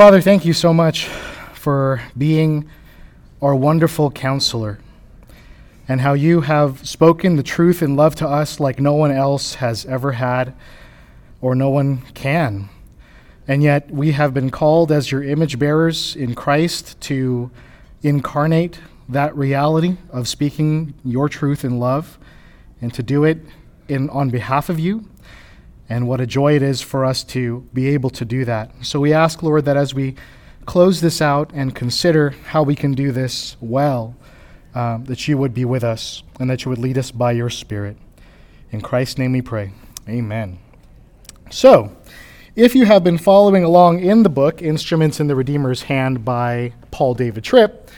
Father, thank you so much for being our wonderful counselor and how you have spoken the truth in love to us like no one else has ever had or no one can. And yet we have been called as your image bearers in Christ to incarnate that reality of speaking your truth in love and to do it in, on behalf of you. And what a joy it is for us to be able to do that. So we ask, Lord, that as we close this out and consider how we can do this well, um, that you would be with us and that you would lead us by your Spirit. In Christ's name we pray. Amen. So, if you have been following along in the book, Instruments in the Redeemer's Hand by Paul David Tripp,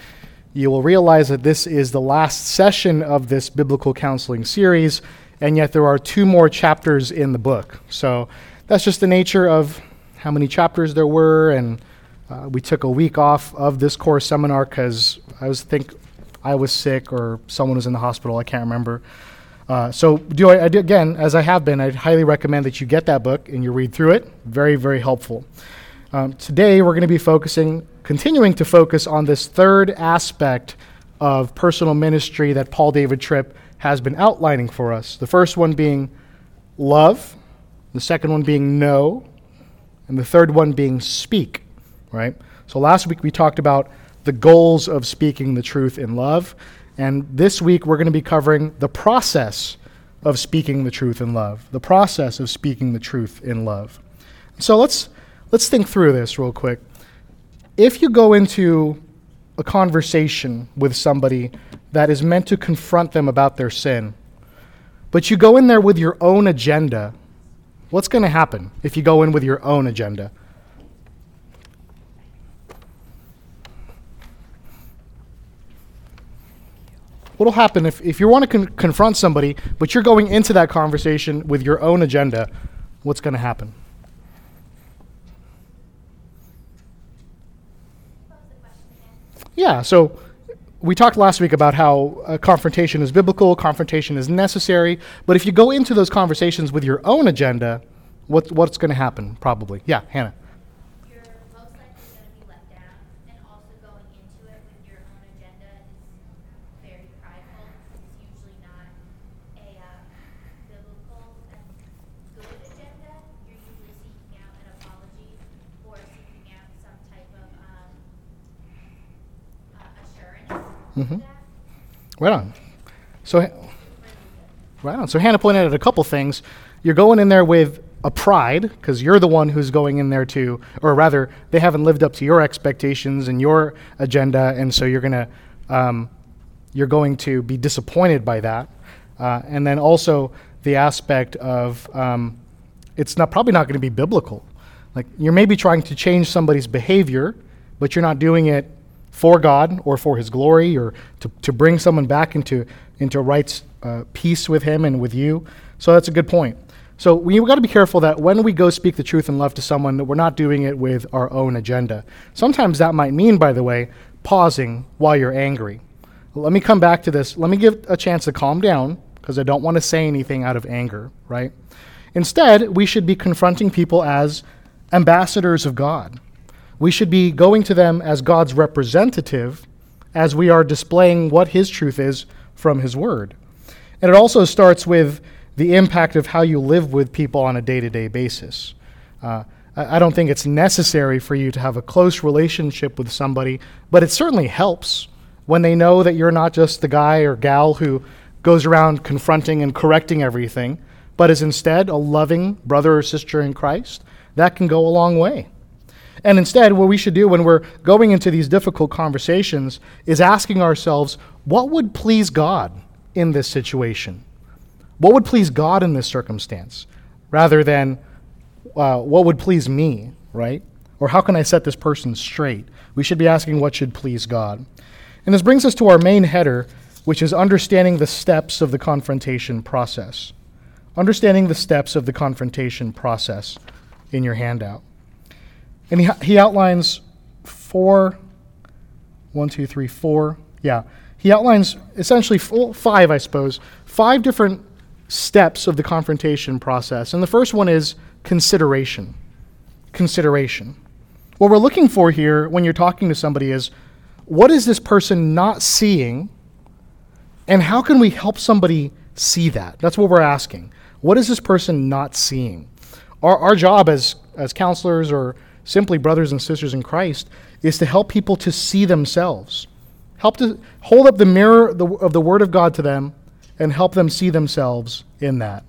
you will realize that this is the last session of this biblical counseling series, and yet there are two more chapters in the book. So that's just the nature of how many chapters there were, and uh, we took a week off of this Core Seminar because I was think I was sick or someone was in the hospital. I can't remember. Uh, so do I, I do, again, as I have been, I'd highly recommend that you get that book and you read through it. Very, very helpful. Um, today we're going to be focusing, continuing to focus on this third aspect of personal ministry that Paul David Tripp has been outlining for us. The first one being love, the second one being know, and the third one being speak right? So last week we talked about the goals of speaking the truth in love. And this week we're going to be covering the process of speaking the truth in love. The process of speaking the truth in love. So let's let's think through this real quick. If you go into a conversation with somebody that is meant to confront them about their sin, but you go in there with your own agenda, what's going to happen if you go in with your own agenda? what'll happen if, if you want to con- confront somebody, but you're going into that conversation with your own agenda, what's going to happen? Yeah, so we talked last week about how uh, confrontation is biblical, confrontation is necessary, but if you go into those conversations with your own agenda, what, what's going to happen, probably? Yeah, Hannah. Mm-hmm. Right on. So, right on. So Hannah pointed out a couple things. You're going in there with a pride because you're the one who's going in there to, or rather, they haven't lived up to your expectations and your agenda, and so you're gonna, um, you're going to be disappointed by that. Uh, and then also the aspect of um, it's not probably not going to be biblical. Like you're maybe trying to change somebody's behavior, but you're not doing it for God or for His glory or to, to bring someone back into, into right uh, peace with Him and with you. So that's a good point. So we've got to be careful that when we go speak the truth and love to someone, that we're not doing it with our own agenda. Sometimes that might mean, by the way, pausing while you're angry. Let me come back to this. Let me give a chance to calm down because I don't want to say anything out of anger, right? Instead, we should be confronting people as ambassadors of God. We should be going to them as God's representative as we are displaying what His truth is from His Word. And it also starts with the impact of how you live with people on a day to day basis. Uh, I don't think it's necessary for you to have a close relationship with somebody, but it certainly helps when they know that you're not just the guy or gal who goes around confronting and correcting everything, but is instead a loving brother or sister in Christ. That can go a long way. And instead, what we should do when we're going into these difficult conversations is asking ourselves, what would please God in this situation? What would please God in this circumstance? Rather than, uh, what would please me, right? Or how can I set this person straight? We should be asking what should please God. And this brings us to our main header, which is understanding the steps of the confrontation process. Understanding the steps of the confrontation process in your handout. And he, he outlines four, one, two, three, four. Yeah. He outlines essentially four, five, I suppose, five different steps of the confrontation process. And the first one is consideration. Consideration. what we're looking for here when you're talking to somebody is what is this person not seeing, and how can we help somebody see that? That's what we're asking. What is this person not seeing? Our, our job as, as counselors or simply brothers and sisters in Christ is to help people to see themselves. Help to hold up the mirror of the Word of God to them and help them see themselves in that.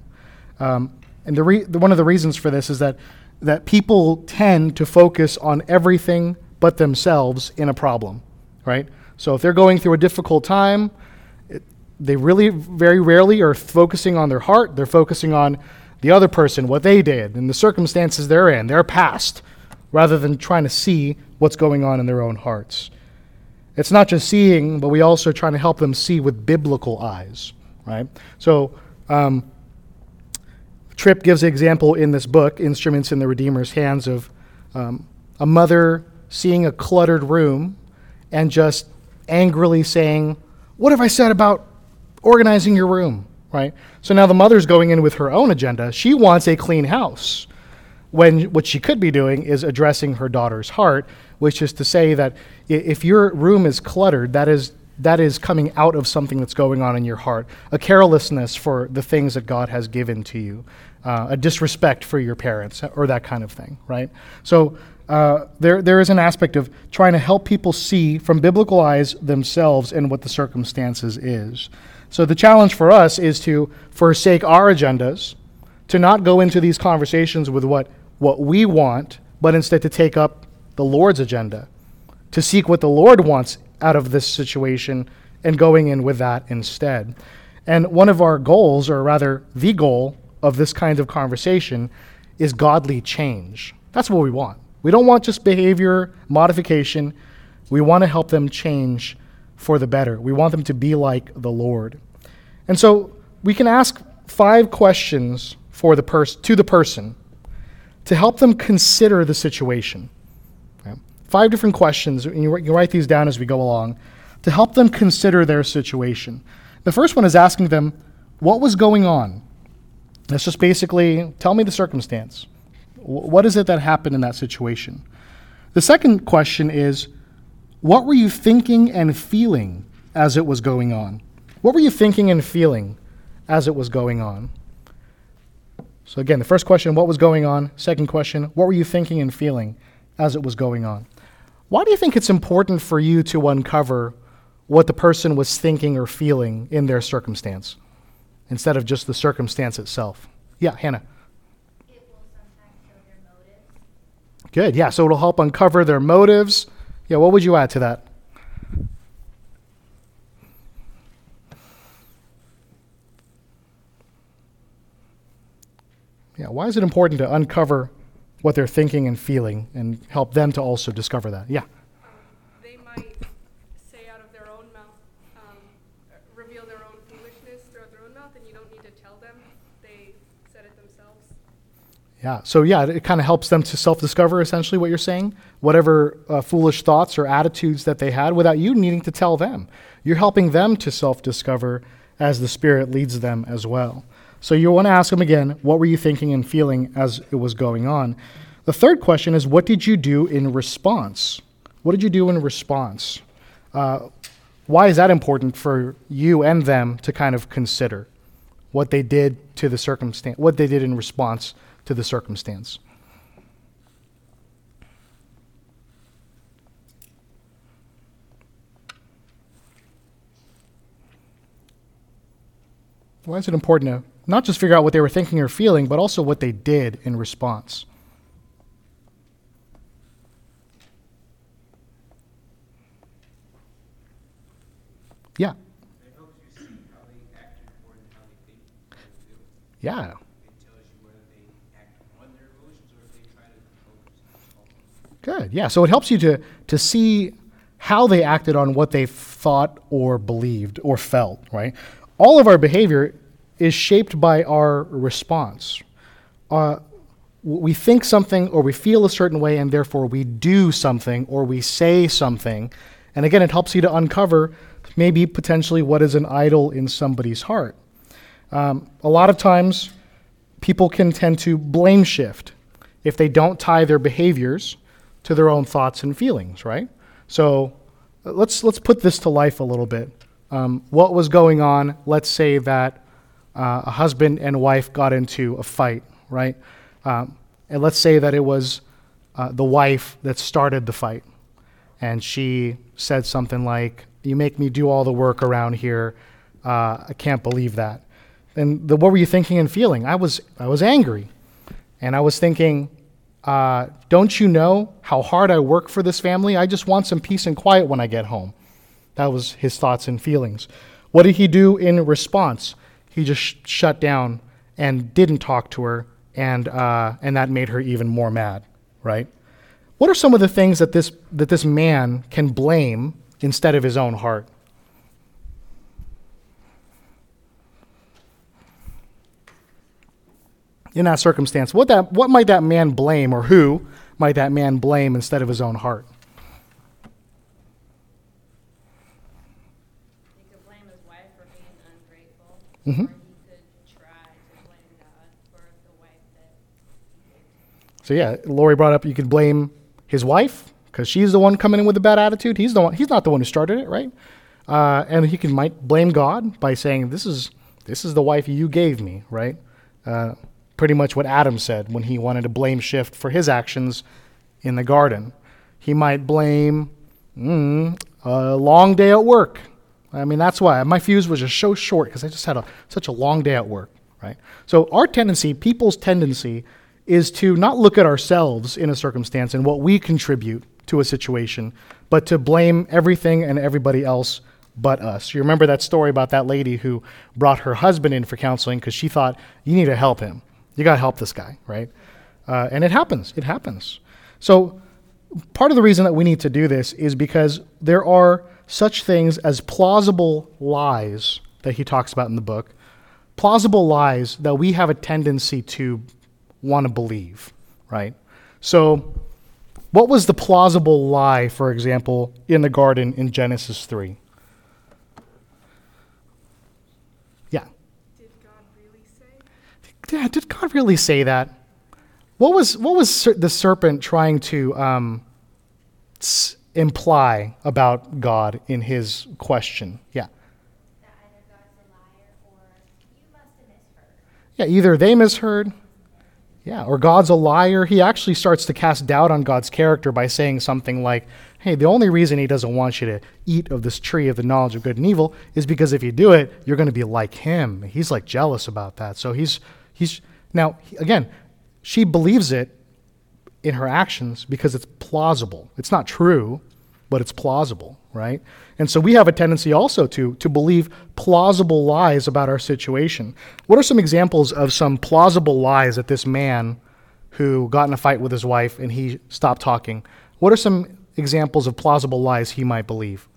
Um, and the re- the, one of the reasons for this is that, that people tend to focus on everything but themselves in a problem, right? So if they're going through a difficult time, it, they really very rarely are focusing on their heart. They're focusing on the other person, what they did, and the circumstances they're in, their past, rather than trying to see what's going on in their own hearts. It's not just seeing, but we also trying to help them see with biblical eyes, right? So, um, Tripp gives an example in this book, Instruments in the Redeemer's Hands, of um, a mother seeing a cluttered room and just angrily saying, What have I said about organizing your room? Right? So now the mother's going in with her own agenda. She wants a clean house. When what she could be doing is addressing her daughter's heart, which is to say that if your room is cluttered, that is that is coming out of something that's going on in your heart a carelessness for the things that God has given to you, uh, a disrespect for your parents, or that kind of thing, right? So uh, there, there is an aspect of trying to help people see from biblical eyes themselves and what the circumstances is. So the challenge for us is to forsake our agendas, to not go into these conversations with what, what we want, but instead to take up the Lord's agenda, to seek what the Lord wants out of this situation and going in with that instead. And one of our goals, or rather the goal of this kind of conversation, is godly change. That's what we want. We don't want just behavior modification. We want to help them change for the better. We want them to be like the Lord. And so we can ask five questions for the pers- to the person to help them consider the situation. Five different questions, and you, you write these down as we go along, to help them consider their situation. The first one is asking them, What was going on? That's just basically tell me the circumstance. What is it that happened in that situation? The second question is, What were you thinking and feeling as it was going on? What were you thinking and feeling as it was going on? So, again, the first question, what was going on? Second question, what were you thinking and feeling as it was going on? Why do you think it's important for you to uncover what the person was thinking or feeling in their circumstance instead of just the circumstance itself? Yeah, Hannah. It Good. Yeah, so it'll help uncover their motives. Yeah, what would you add to that? Yeah, why is it important to uncover what they're thinking and feeling and help them to also discover that. Yeah. Um, they might say out of their own mouth, um, reveal their own foolishness throughout their own mouth, and you don't need to tell them. They said it themselves. Yeah. So, yeah, it, kind of helps them to self discover essentially what you're saying, whatever uh, foolish thoughts or attitudes that they had without you needing to tell them. You're helping them to self discover as the Spirit leads them as well. So you want to ask them again, what were you thinking and feeling as it was going on? The third question is, what did you do in response? What did you do in response? Uh, why is that important for you and them to kind of consider what they did to the circumstance, what they did in response to the circumstance? Why is it important to not just figure out what they were thinking or feeling, but also what they did in response. Yeah. Yeah. Good. Yeah. So it helps you to, to see how they acted on what they thought or believed or felt, right? All of our behavior is shaped by our response. Uh, we think something or we feel a certain way, and therefore we do something or we say something. And again, it helps you to uncover maybe potentially what is an idol in somebody's heart. Um, a lot of times, people can tend to blame shift if they don't tie their behaviors to their own thoughts and feelings, right? So let's let's put this to life a little bit. Um, what was going on? Let's say that uh, a husband and wife got into a fight, right? Um, and let's say that it was uh, the wife that started the fight, and she said something like, "You make me do all the work around here. Uh, I can't believe that." And the, what were you thinking and feeling? I was I was angry, and I was thinking, uh, "Don't you know how hard I work for this family? I just want some peace and quiet when I get home." That was his thoughts and feelings. What did he do in response? He just sh- shut down and didn't talk to her, and uh, and that made her even more mad, right? What are some of the things that this that this man can blame instead of his own heart? In that circumstance, what that what might that man blame, or who might that man blame instead of his own heart? He could blame his wife for being ungrateful, Mhm. or he could try to blame God for the wife that he gave to So yeah, Lori brought up you could blame his wife because she's the one coming in with a bad attitude. He's the one. He's not the one who started it, right? Uh, and he can might blame God by saying, "This is this is the wife you gave me," right? Uh, pretty much what Adam said when he wanted to blame shift for his actions in the garden. He might blame mm, a long day at work. I mean, that's why my fuse was just so short because I just had a, such a long day at work, right? So our tendency, people's tendency, is to not look at ourselves in a circumstance and what we contribute to a situation, but to blame everything and everybody else but us. You remember that story about that lady who brought her husband in for counseling because she thought, you need to help him. You got to help this guy, right? Uh, and it happens. It happens. So part of the reason that we need to do this is because there are such things as plausible lies that he talks about in the book, plausible lies that we have a tendency to want to believe, right? So, what was the plausible lie, for example, in the garden in Genesis 3? Yeah. Did God really say? Yeah, did God really say that? What was what was the serpent trying to um, imply about God in his question? Yeah, that either God's a liar or you must have yeah. Either they misheard, yeah, or God's a liar. He actually starts to cast doubt on God's character by saying something like, "Hey, the only reason He doesn't want you to eat of this tree of the knowledge of good and evil is because if you do it, you're going to be like Him." He's like jealous about that. So he's he's now again, she believes it in her actions because it's plausible. It's not true, but it's plausible, right? And so we have a tendency also to to believe plausible lies about our situation. What are some examples of some plausible lies that this man who got in a fight with his wife and he stopped talking? What are some examples of plausible lies he might believe?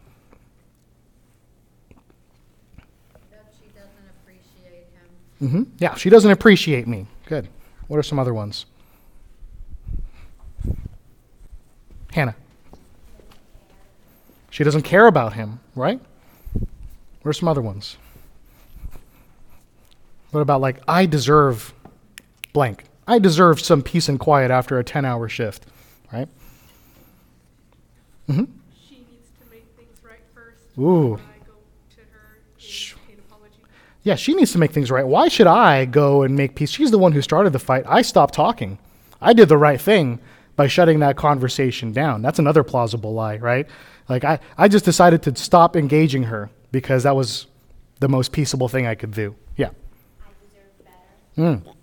That she doesn't appreciate him. Mm-hmm. Yeah, she doesn't appreciate me. Good. What are some other ones? Hannah. She doesn't care about him, right? Are some other ones? What about, like, I deserve blank? I deserve some peace and quiet after a 10 hour shift, right? Mm-hmm. She needs to make things right first. Ooh. I go to her Shh. in an apology. Yeah, she needs to make things right. Why should I go and make peace? She's the one who started the fight. I stopped talking. I did the right thing by shutting that conversation down. That's another plausible lie, right? Like I, I just decided to stop engaging her because that was the most peaceable thing I could do. Yeah. I deserve better. Mm.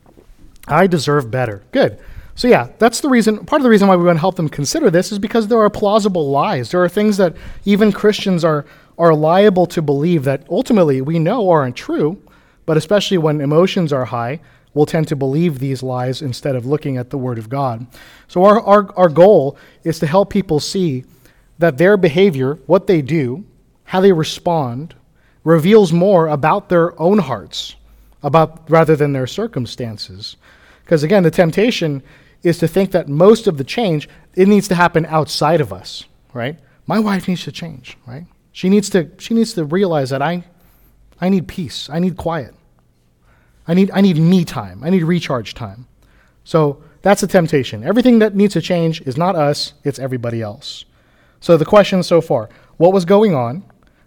I deserve better. Good. So yeah, that's the reason. Part of the reason why we want to help them consider this is because there are plausible lies. There are things that even Christians are are liable to believe that ultimately we know aren't true, but especially when emotions are high, we'll tend to believe these lies instead of looking at the Word of God. So our our, our goal is to help people see that their behavior, what they do, how they respond, reveals more about their own hearts, about rather than their circumstances. Because again, the temptation is to think that most of the change it needs to happen outside of us, right? My wife needs to change, right? She needs to she needs to realize that I I need peace. I need quiet. I need I need me time. I need recharge time. So That's a temptation. Everything that needs to change is not us, it's everybody else. So the question so far what was going on?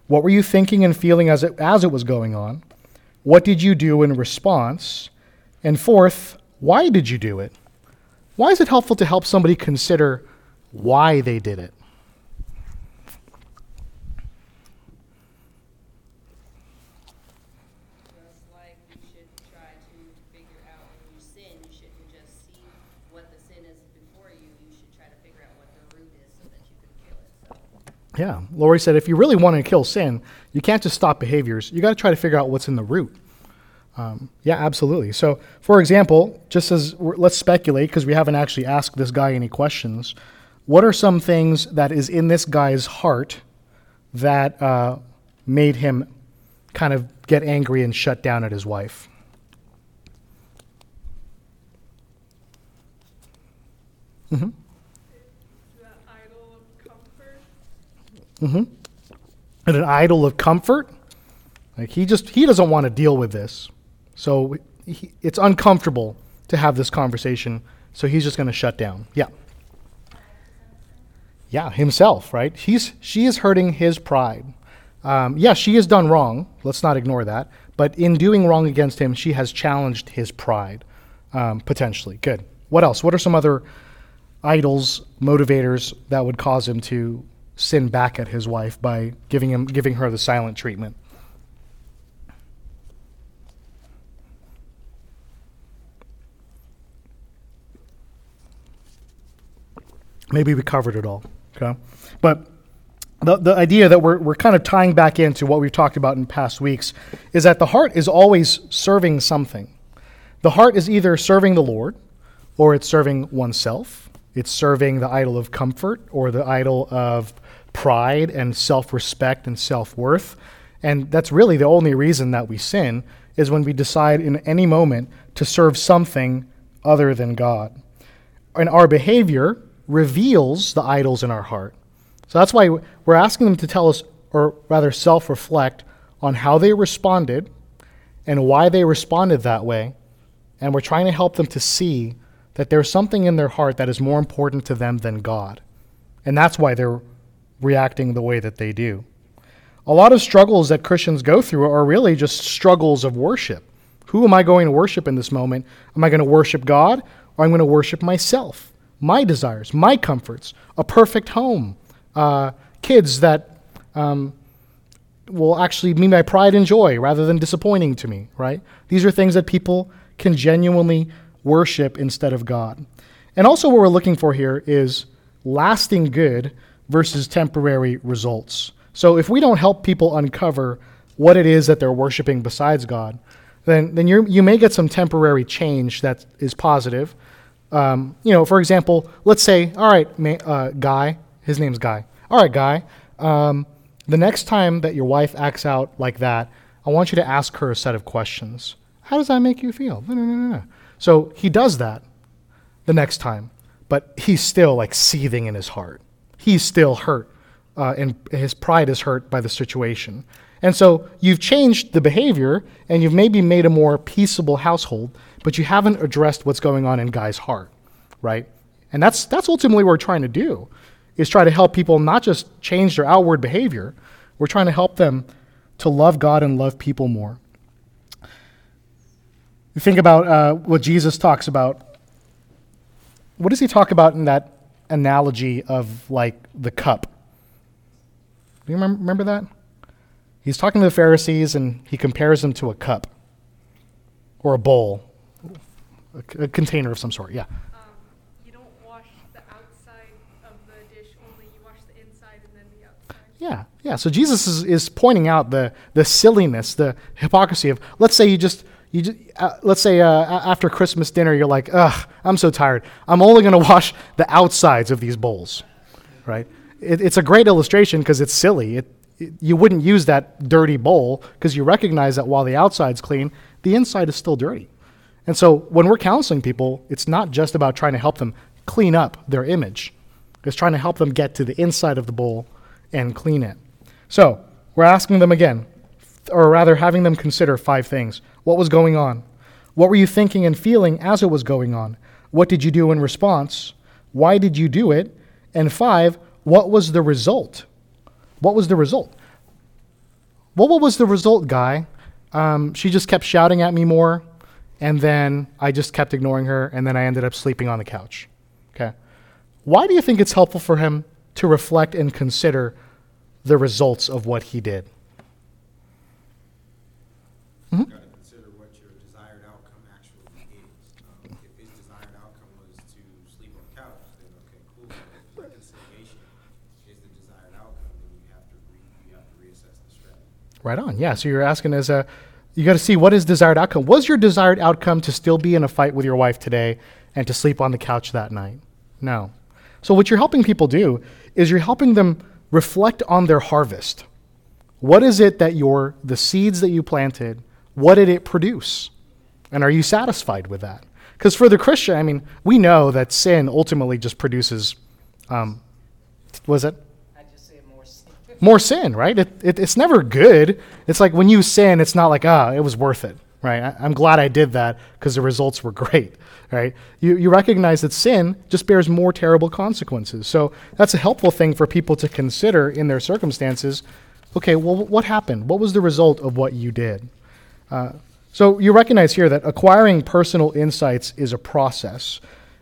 What were you thinking and feeling as it, as it was going on? What did you do in response? And fourth, why did you do it? Why is it helpful to help somebody consider why they did it? Just like you should try to figure out when you sin, you shouldn't just see what the sin is before you. You should try to figure out what the root is so that you can kill it. So Yeah, Lori said if you really want to kill sin, you can't just stop behaviors. You got to try to figure out what's in the root. Um, yeah, absolutely. So, for example, just as let's speculate because we haven't actually asked this guy any questions. What are some things that is in this guy's heart that uh, made him kind of get angry and shut down at his wife? hmm The idol of comfort. Hmm And an idol of comfort. Like he just he doesn't want to deal with this, so he, it's uncomfortable to have this conversation. So he's just going to shut down. Yeah. Yeah, himself, right? He's she is hurting his pride. Um, yeah, she has done wrong. Let's not ignore that. But in doing wrong against him, she has challenged his pride, um, potentially. Good. What else? What are some other idols, motivators that would cause him to sin back at his wife by giving him giving her the silent treatment? Maybe we covered it all. Okay. But the, the idea that we're, we're kind of tying back into what we've talked about in past weeks is that the heart is always serving something. The heart is either serving the Lord or it's serving oneself. It's serving the idol of comfort or the idol of pride and self respect and self worth. And that's really the only reason that we sin is when we decide in any moment to serve something other than God. And our behavior reveals the idols in our heart. So that's why we're asking them to tell us, or rather self reflect, on how they responded and why they responded that way. And we're trying to help them to see that there's something in their heart that is more important to them than God. And that's why they're reacting the way that they do. A lot of struggles that Christians go through are really just struggles of worship. Who am I going to worship in this moment? Am I going to worship God or I'm going to worship myself, my desires, my comforts, a perfect home, uh, kids that um, will actually be my pride and joy rather than disappointing to me, right? These are things that people can genuinely worship instead of God. And also, what we're looking for here is lasting good versus temporary results. So, if we don't help people uncover what it is that they're worshiping besides God, then, then you you may get some temporary change that is positive. Um, you know, for example, let's say, all right, ma- uh, Guy, his name's Guy. All right, Guy, um, the next time that your wife acts out like that, I want you to ask her a set of questions. How does that make you feel? No, no, no, no. So he does that the next time, but he's still like seething in his heart. He's still hurt, uh, and his pride is hurt by the situation. And so you've changed the behavior, and you've maybe made a more peaceable household, but you haven't addressed what's going on in Guy's heart, right? And that's that's ultimately what we're trying to do, is try to help people not just change their outward behavior. We're trying to help them to love God and love people more. Think about uh, what Jesus talks about. What does he talk about in that analogy of like the cup? Do you remember, remember that? He's talking to the Pharisees and he compares them to a cup or a bowl, a, c- a container of some sort. Yeah. Um, you don't wash the outside of the dish only, you wash the inside and then the outside. Yeah, yeah. So Jesus is, is pointing out the the silliness, the hypocrisy of let's say you just you just, uh, let's say uh, after Christmas dinner you're like, ugh, I'm so tired. I'm only going to wash the outsides of these bowls, right? It, it's a great illustration because it's silly. It, it, you wouldn't use that dirty bowl because you recognize that while the outside's clean, the inside is still dirty. And so when we're counseling people, it's not just about trying to help them clean up their image. It's trying to help them get to the inside of the bowl and clean it. So we're asking them again, or rather having them consider five things. What was going on? What were you thinking and feeling as it was going on? what did you do in response? Why did you do it? And five, what was the result? What was the result? Well, what was the result, guy? Um, she just kept shouting at me more, and then I just kept ignoring her, and then I ended up sleeping on the couch. Okay. Why do you think it's helpful for him to reflect and consider the results of what he did? You gotta consider what your desired outcome actually is. Um, if his desired outcome was to sleep on the couch, then okay, cool. But if reconciliation is the desired outcome, then you have to re, you have to reassess the strategy. Right on. Yeah. So you're asking as a, you got to see what is desired outcome. Was your desired outcome to still be in a fight with your wife today and to sleep on the couch that night? No. So what you're helping people do is you're helping them reflect on their harvest. What is it that your the seeds that you planted? What did it produce? And are you satisfied with that? Because for the Christian, I mean, we know that sin ultimately just produces, um, was it more sin. right? It, it, it's never good. It's like when you sin, it's not like, ah, it was worth it, right? I, I'm glad I did that because the results were great, right? You, you recognize that sin just bears more terrible consequences. So that's a helpful thing for people to consider in their circumstances. Okay, well, what happened? What was the result of what you did? Uh, so you recognize here that acquiring personal insights is a process.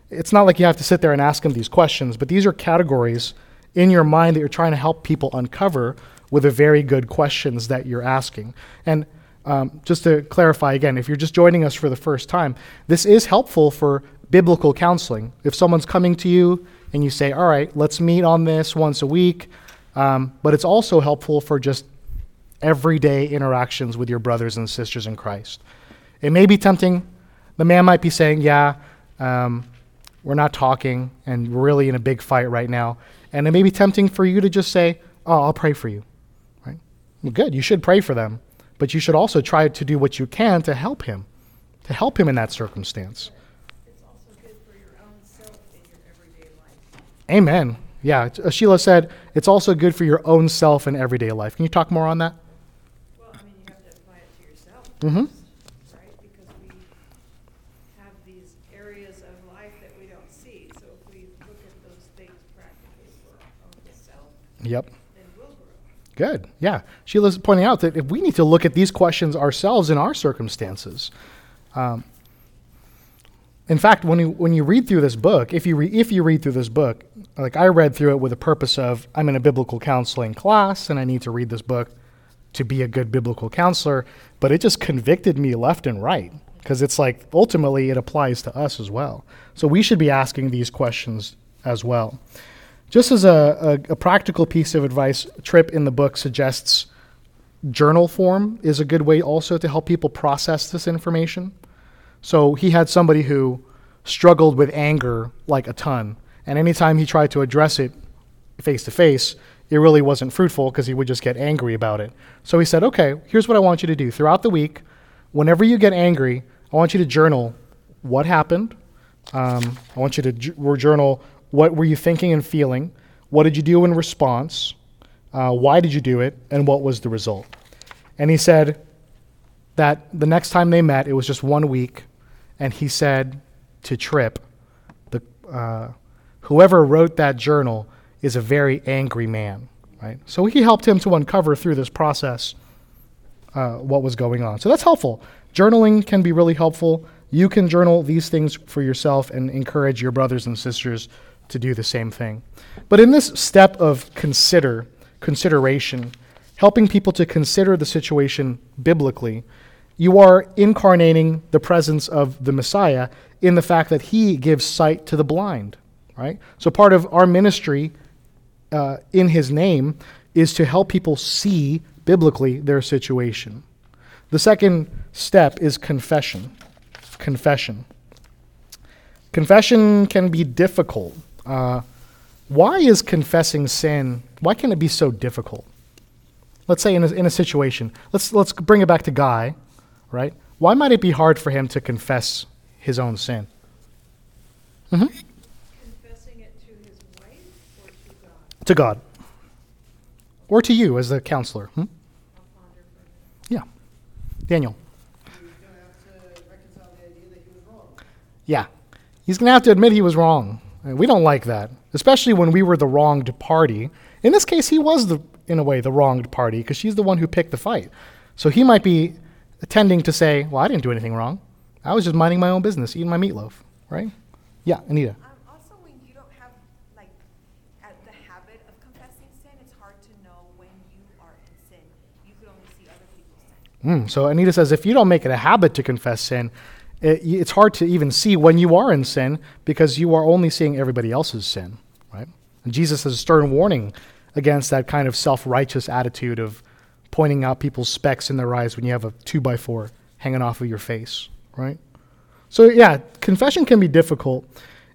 It's not like you have to sit there and ask them these questions, but these are categories in your mind that you're trying to help people uncover with the very good questions that you're asking. And um, just to clarify again, if you're just joining us for the first time, this is helpful for biblical counseling. If someone's coming to you and you say, all right, let's meet on this once a week, um, but it's also helpful for just everyday interactions with your brothers and sisters in Christ. It may be tempting. The man might be saying, Yeah, um, we're not talking, and we're really in a big fight right now. And it may be tempting for you to just say, Oh, I'll pray for you. Right? Well, good. You should pray for them. But you should also try to do what you can to help him, to help him in that circumstance. It's also good for your own self in your everyday life. Amen. Yeah. uh, Sheila said, It's also good for your own self in everyday life. Can you talk more on that? Well, I mean, you have to apply it to yourself Mhm. first, right? Because we have these areas of life that we don't see. So if we look at those things practically for our own self, Yep. Good. Yeah. Sheila's pointing out that if we need to look at these questions ourselves in our circumstances. Um, in fact, when you, when you read through this book, if you, re, if you read through this book, like I read through it with the purpose of I'm in a biblical counseling class and I need to read this book to be a good biblical counselor, but it just convicted me left and right because it's like ultimately it applies to us as well. So we should be asking these questions as well. Just as a, a, a practical piece of advice, Tripp in the book suggests journal form is a good way also to help people process this information. So he had somebody who struggled with anger like a ton, and anytime he tried to address it face to face, it really wasn't fruitful because he would just get angry about it. So he said, Okay, here's what I want you to do. Throughout the week, whenever you get angry, I want you to journal what happened. Um, I want you to j- journal what were you thinking and feeling, what did you do in response, uh, why did you do it, and what was the result. And he said that the next time they met, it was just one week, and he said to Tripp, the, uh, whoever wrote that journal is a very angry man, right? So he helped him to uncover through this process uh, what was going on. So that's helpful. Journaling can be really helpful. You can journal these things for yourself and encourage your brothers and sisters to do the same thing. But in this step of consider, consideration, helping people to consider the situation biblically, you are incarnating the presence of the Messiah in the fact that he gives sight to the blind, right? So part of our ministry uh, in his name is to help people see biblically their situation. The second step is confession. Confession. Confession can be difficult. Uh, why is confessing sin? Why can it be so difficult? Let's say in a, in a situation. Let's let's bring it back to Guy, right? Why might it be hard for him to confess his own sin? hmm Confessing it to his wife or to God? To God, or to you as the counselor. Hmm? I'll ponder for a minute. Yeah, Daniel. He gonna have to reconcile the idea that he was wrong. Yeah. he's going to have to admit he was wrong. And we don't like that, especially when we were the wronged party. In this case, he was, the, in a way, the wronged party because she's the one who picked the fight. So he might be tending to say, Well, I didn't do anything wrong. I was just minding my own business, eating my meatloaf, right? Yeah, Anita. Um, also, when you don't have like the habit of confessing sin, it's hard to know when you are in sin. You only see other people's sin. Mm, so Anita says, if you don't make it a habit to confess sin, it, it's hard to even see when you are in sin because you are only seeing everybody else's sin, right? And Jesus has a stern warning against that kind of self-righteous attitude of pointing out people's specks in their eyes when you have a two by four hanging off of your face, right? So yeah, confession can be difficult.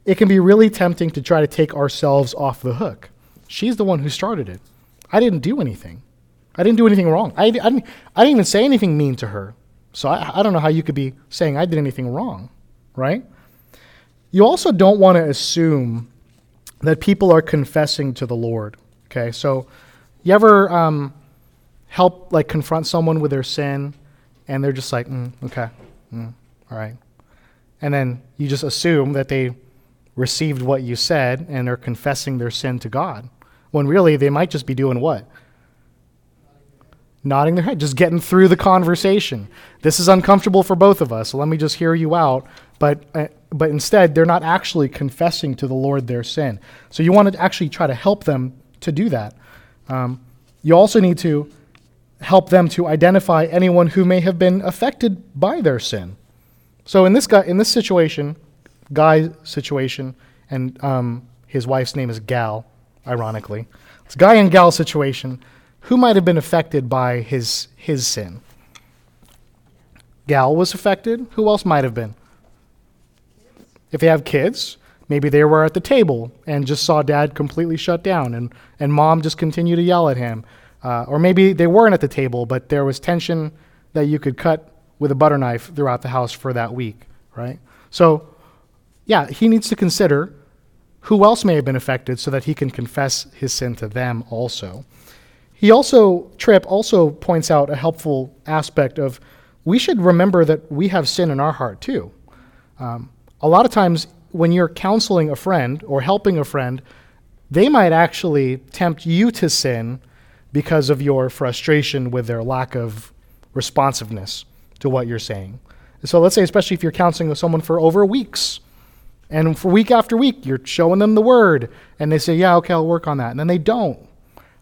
It can be really tempting to try to take ourselves off the hook. She's the one who started it. I didn't do anything. I didn't do anything wrong. I, I, didn't, I didn't even say anything mean to her. So I, I don't know how you could be saying I did anything wrong, right? You also don't want to assume that people are confessing to the Lord. Okay, so you ever um, help like confront someone with their sin, and they're just like, mm, okay, mm, all right, and then you just assume that they received what you said and are confessing their sin to God, when really they might just be doing what? Nodding their head, just getting through the conversation. This is uncomfortable for both of us, so let me just hear you out. But, uh, but instead, they're not actually confessing to the Lord their sin. So you want to actually try to help them to do that. Um, you also need to help them to identify anyone who may have been affected by their sin. So in this guy, in this situation, guy's situation, and um, his wife's name is Gal, ironically. It's guy and gal situation who might have been affected by his his sin? Gal was affected. Who else might have been? If they have kids, maybe they were at the table and just saw dad completely shut down, and, and mom just continued to yell at him. Uh, or maybe they weren't at the table, but there was tension that you could cut with a butter knife throughout the house for that week, right? So, yeah, he needs to consider who else may have been affected so that he can confess his sin to them also. He also, Tripp also points out a helpful aspect of we should remember that we have sin in our heart too. Um, a lot of times, when you're counseling a friend or helping a friend, they might actually tempt you to sin because of your frustration with their lack of responsiveness to what you're saying. So let's say, especially if you're counseling with someone for over weeks, and for week after week, you're showing them the word, and they say, Yeah, okay, I'll work on that. And then they don't.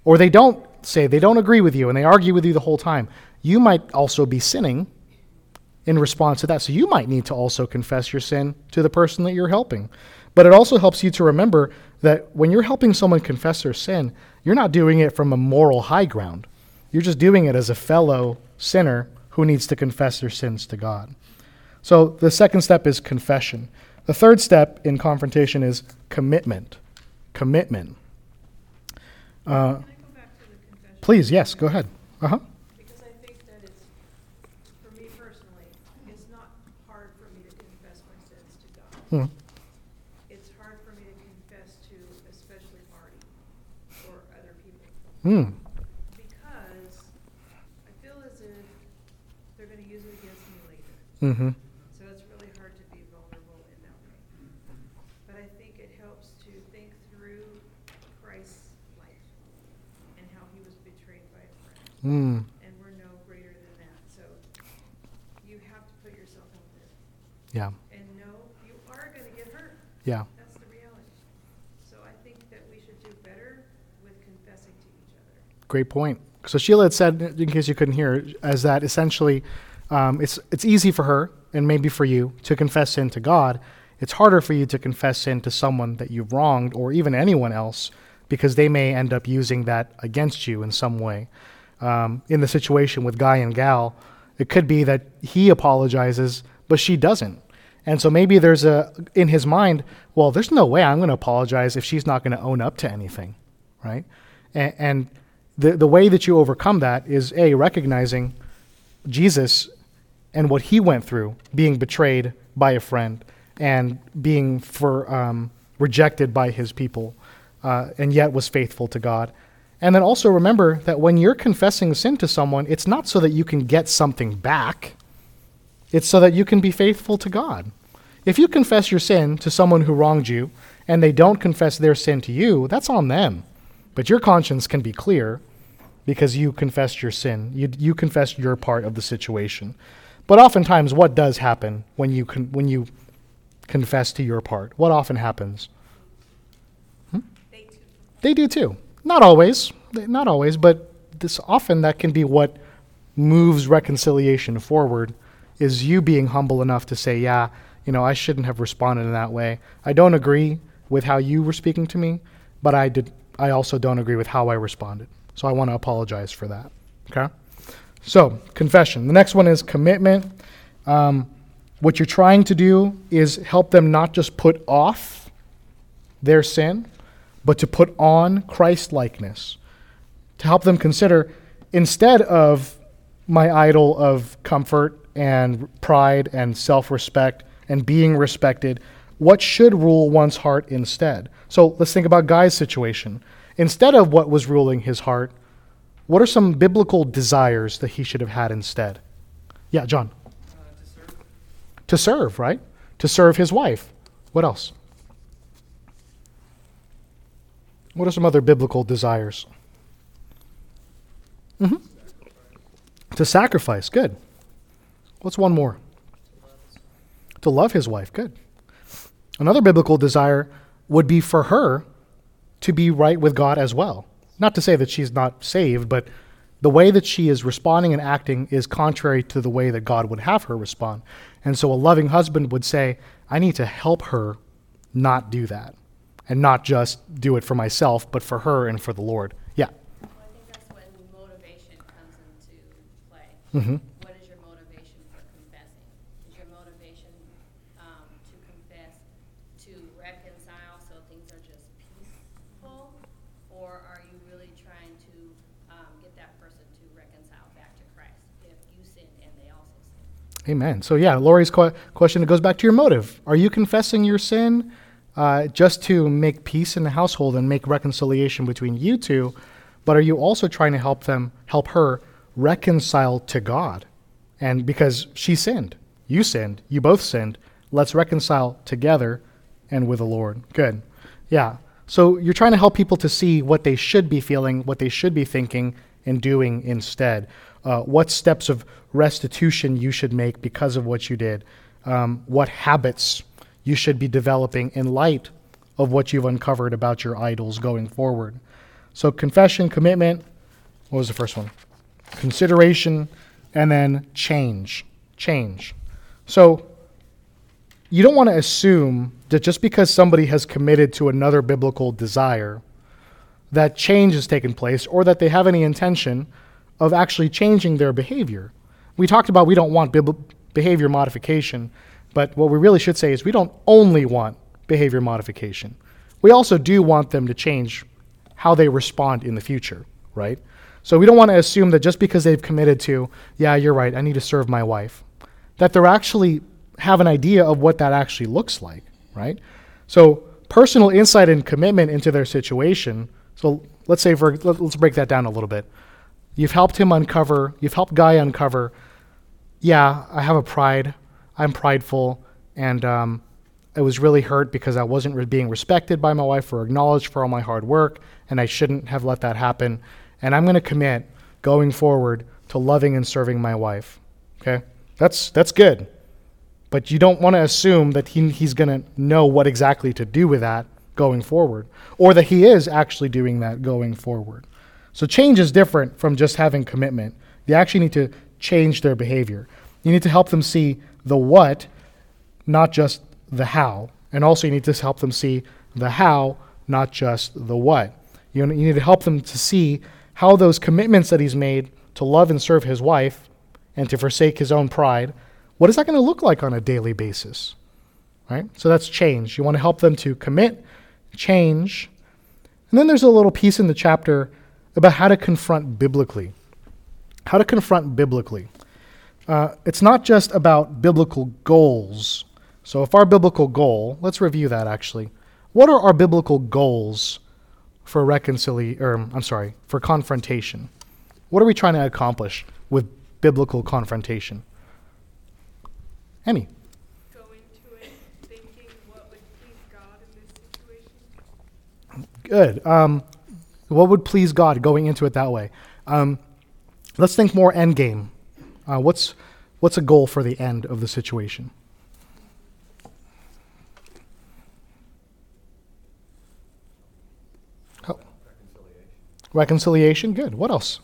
Or they don't say they don't agree with you and they argue with you the whole time, you might also be sinning in response to that. So you might need to also confess your sin to the person that you're helping. But it also helps you to remember that when you're helping someone confess their sin, you're not doing it from a moral high ground. You're just doing it as a fellow sinner who needs to confess their sins to God. So the second step is confession. The third step in confrontation is commitment. Commitment. Uh, Can I go back to the confession? Please, yes, go ahead. Uh huh. Because I think that it's, for me personally, it's not hard for me to confess my sins to God. Hmm. It's hard for me to confess to especially Marty or other people. Hmm. Because I feel as if they're gonna use it against me later. Mm-hmm. So it's really hard to be vulnerable in that way. But I think it helps to think through Christ's life and how he was betrayed by a friend. Mm. And we're no greater than that. So you have to put yourself out there Yeah. and know you are going to get hurt. Yeah. That's the reality. So I think that we should do better with confessing to each other. Great point. So Sheila had said, in case you couldn't hear, as that essentially, um, it's it's easy for her and maybe for you to confess sin to God. It's harder for you to confess sin to someone that you've wronged or even anyone else because they may end up using that against you in some way. Um, in the situation with Guy and Gal, it could be that he apologizes, but she doesn't. And so maybe there's a, in his mind, well, there's no way I'm going to apologize if she's not going to own up to anything, right? And, and the, the way that you overcome that is A, recognizing Jesus and what he went through, being betrayed by a friend and being for, um, rejected by his people, uh, and yet was faithful to God. And then also remember that when you're confessing sin to someone, it's not so that you can get something back, it's so that you can be faithful to God. If you confess your sin to someone who wronged you and they don't confess their sin to you, that's on them. But your conscience can be clear because you confessed your sin. You, you confessed your part of the situation. But oftentimes, what does happen when you, con- when you confess to your part? What often happens? Hmm? They too. They do too. Not always, not always, but this often that can be what moves reconciliation forward is you being humble enough to say, yeah, you know, I shouldn't have responded in that way. I don't agree with how you were speaking to me, but I did I also don't agree with how I responded. So I want to apologize for that. Okay? So, confession. The next one is commitment. Um, what you're trying to do is help them not just put off their sin, but to put on Christ likeness. To help them consider, instead of my idol of comfort and pride and self respect and being respected, what should rule one's heart instead? So let's think about Guy's situation. Instead of what was ruling his heart, what are some biblical desires that he should have had instead? Yeah, John. Uh, to serve, right? To serve his wife. What else? What are some other biblical desires? hmm To sacrifice. Good. What's one more? To love his wife. Good. Another biblical desire would be for her to be right with God as well. Not to say that she's not saved, but the way that she is responding and acting is contrary to the way that God would have her respond. And so a loving husband would say, I need to help her not do that and not just do it for myself, but for her and for the Lord. Yeah. Well, I think that's when motivation comes into play. Mhm. What is your motivation for confessing? Is your motivation um, to confess to reconcile so things are just peaceful? Or are you really trying to um, get that person to reconcile back to Christ if you sinned and they also sinned? Amen. So, yeah, Lori's que- question it goes back to your motive. Are you confessing your sin uh, just to make peace in the household and make reconciliation between you two? But are you also trying to help them, help her reconcile to God? And because she sinned, you sinned, you both sinned, let's reconcile together and with the Lord. Good. Yeah. So you're trying to help people to see what they should be feeling, what they should be thinking, and doing instead. Uh, what steps of restitution you should make because of what you did. Um, what habits you should be developing in light of what you've uncovered about your idols going forward. So, confession, commitment. What was the first one? Consideration, and then change. Change. So, you don't want to assume that just because somebody has committed to another biblical desire, that change has taken place or that they have any intention of actually changing their behavior. We talked about we don't want bib- behavior modification, but what we really should say is we don't only want behavior modification. We also do want them to change how they respond in the future, right? So we don't want to assume that just because they've committed to, yeah, you're right, I need to serve my wife, that they're actually have an idea of what that actually looks like, right? So personal insight and commitment into their situation. So let's say for let- let's break that down a little bit. You've helped him uncover, you've helped Guy uncover, yeah, I have a pride, I'm prideful, and um, I was really hurt because I wasn't re- being respected by my wife or acknowledged for all my hard work, and I shouldn't have let that happen. And I'm going to commit going forward to loving and serving my wife. Okay, that's that's good, but you don't want to assume that he, he's going to know what exactly to do with that going forward, or that he is actually doing that going forward. So change is different from just having commitment. You actually need to change their behavior. You need to help them see the what, not just the how. And also, you need to help them see the how, not just the what. You, you need to help them to see how those commitments that he's made to love and serve his wife and to forsake his own pride, what is that going to look like on a daily basis? Right? So that's change. You want to help them to commit, change. And then there's a little piece in the chapter about how to confront biblically. How to confront biblically. Uh, it's not just about biblical goals. So, if our biblical goal, let's review that actually. What are our biblical goals for reconciliation, or I'm sorry, for confrontation? What are we trying to accomplish with biblical confrontation? Emmy. Go into it thinking what would please God in this situation. Good. Um, what would please God going into it that way? Um, let's think more end game. Uh, what's what's a goal for the end of the situation? Oh. Reconciliation. Good. What else?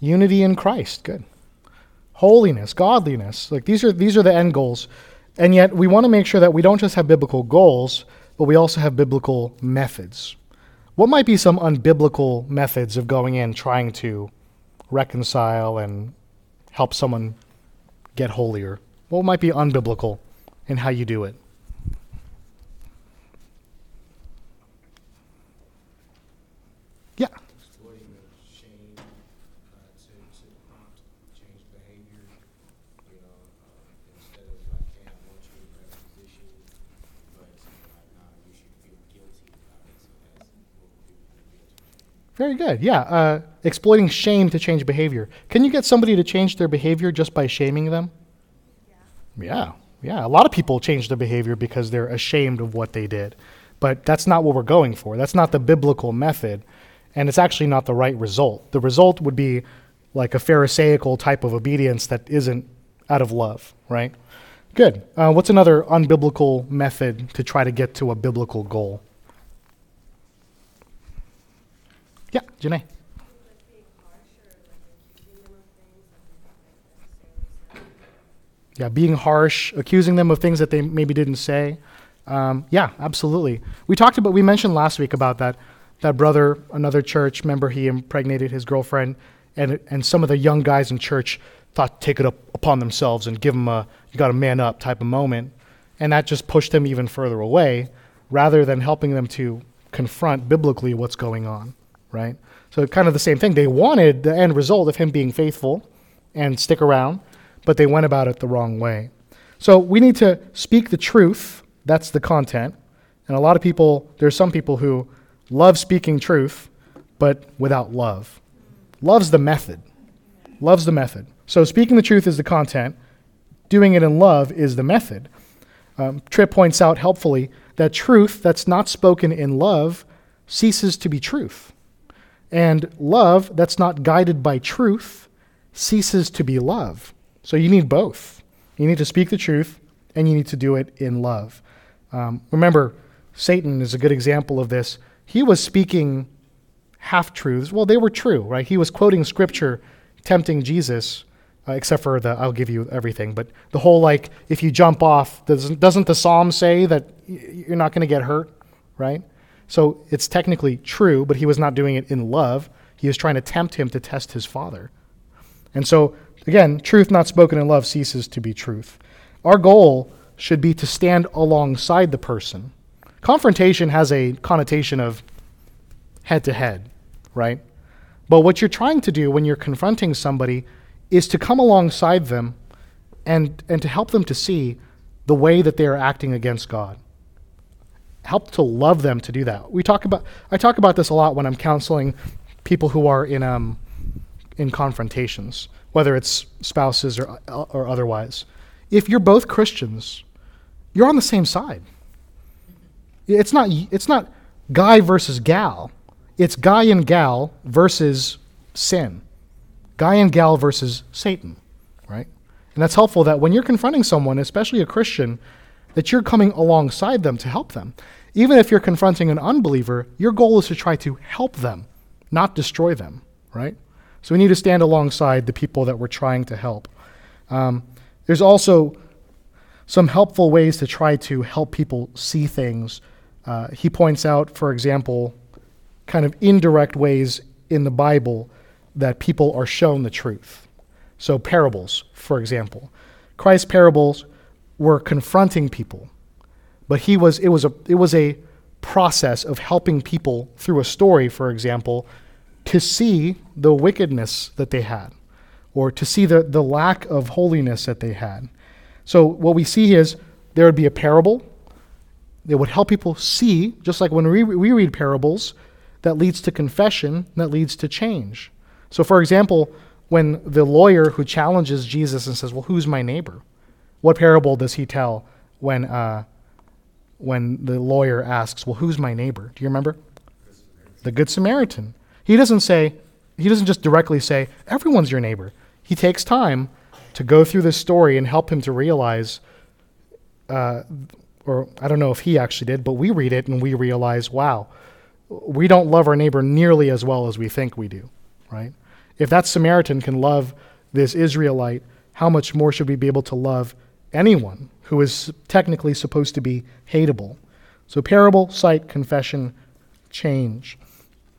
Unity in Christ. Good. Holiness, godliness. Like these are these are the end goals. And yet we want to make sure that we don't just have biblical goals, but we also have biblical methods. What might be some unbiblical methods of going in trying to reconcile and help someone get holier? What might be unbiblical in how you do it? Yeah. exploiting the shame, uh, to, to prompt change behavior, you know, um, instead of like, hey, I want you in a better position, but like, nah, you should feel guilty about it, so that's what people feel guilty. Very good. Yeah. Uh, exploiting shame to change behavior. Can you get somebody to change their behavior just by shaming them? Yeah. Yeah. A lot of people change their behavior because they're ashamed of what they did. But that's not what we're going for. That's not the biblical method. And it's actually not the right result. The result would be like a Pharisaical type of obedience that isn't out of love, right? Good. Uh, what's another unbiblical method to try to get to a biblical goal? Yeah, Janae. Yeah, being harsh, accusing them of things that they maybe didn't say. Um, yeah, absolutely. We talked about, we mentioned last week about that that brother, another church member, he impregnated his girlfriend, and and some of the young guys in church thought to take it up upon themselves and give him a you got to man up type of moment, and that just pushed them even further away, rather than helping them to confront biblically what's going on, right? So kind of the same thing. They wanted the end result of him being faithful and stick around, but they went about it the wrong way. So we need to speak the truth. That's the content. And a lot of people, there's some people who love speaking truth, but without love. Love's the method. Love's the method. So speaking the truth is the content. Doing it in love is the method. Um, Tripp points out helpfully that truth that's not spoken in love ceases to be truth. And love that's not guided by truth ceases to be love. So you need both. You need to speak the truth and you need to do it in love. Um, remember, Satan is a good example of this. He was speaking half truths. Well, they were true, right? He was quoting scripture, tempting Jesus, uh, except for the I'll give you everything. But the whole like, if you jump off, doesn't, doesn't the psalm say that you're not going to get hurt, right? So it's technically true, but he was not doing it in love. He was trying to tempt him to test his father. And so, again, truth not spoken in love ceases to be truth. Our goal should be to stand alongside the person. Confrontation has a connotation of head to head, right? But what you're trying to do when you're confronting somebody is to come alongside them and, and to help them to see the way that they are acting against God. Help to love them to do that. We talk about I talk about this a lot when I'm counseling people who are in um, in confrontations, whether it's spouses or or otherwise. If you're both Christians, you're on the same side. It's not it's not guy versus gal. It's guy and gal versus sin. Guy and gal versus Satan, right? And that's helpful that when you're confronting someone, especially a Christian, that you're coming alongside them to help them. Even if you're confronting an unbeliever, your goal is to try to help them, not destroy them, right? So we need to stand alongside the people that we're trying to help. Um, there's also some helpful ways to try to help people see things. Uh, he points out, for example, kind of indirect ways in the Bible that people are shown the truth. So, parables, for example. Christ's parables were confronting people, but he was, it, was a, it was a process of helping people through a story, for example, to see the wickedness that they had or to see the, the lack of holiness that they had. So, what we see is there would be a parable that would help people see, just like when we, we read parables, that leads to confession, that leads to change. So, for example, when the lawyer who challenges Jesus and says, Well, who's my neighbor? What parable does he tell when, uh, when the lawyer asks, Well, who's my neighbor? Do you remember? The Good Samaritan. He doesn't say, he doesn't just directly say, Everyone's your neighbor. He takes time to go through this story and help him to realize, uh, or I don't know if he actually did, but we read it and we realize, wow, we don't love our neighbor nearly as well as we think we do, right? If that Samaritan can love this Israelite, how much more should we be able to love anyone who is technically supposed to be hateable? So, parable, sight, confession, change.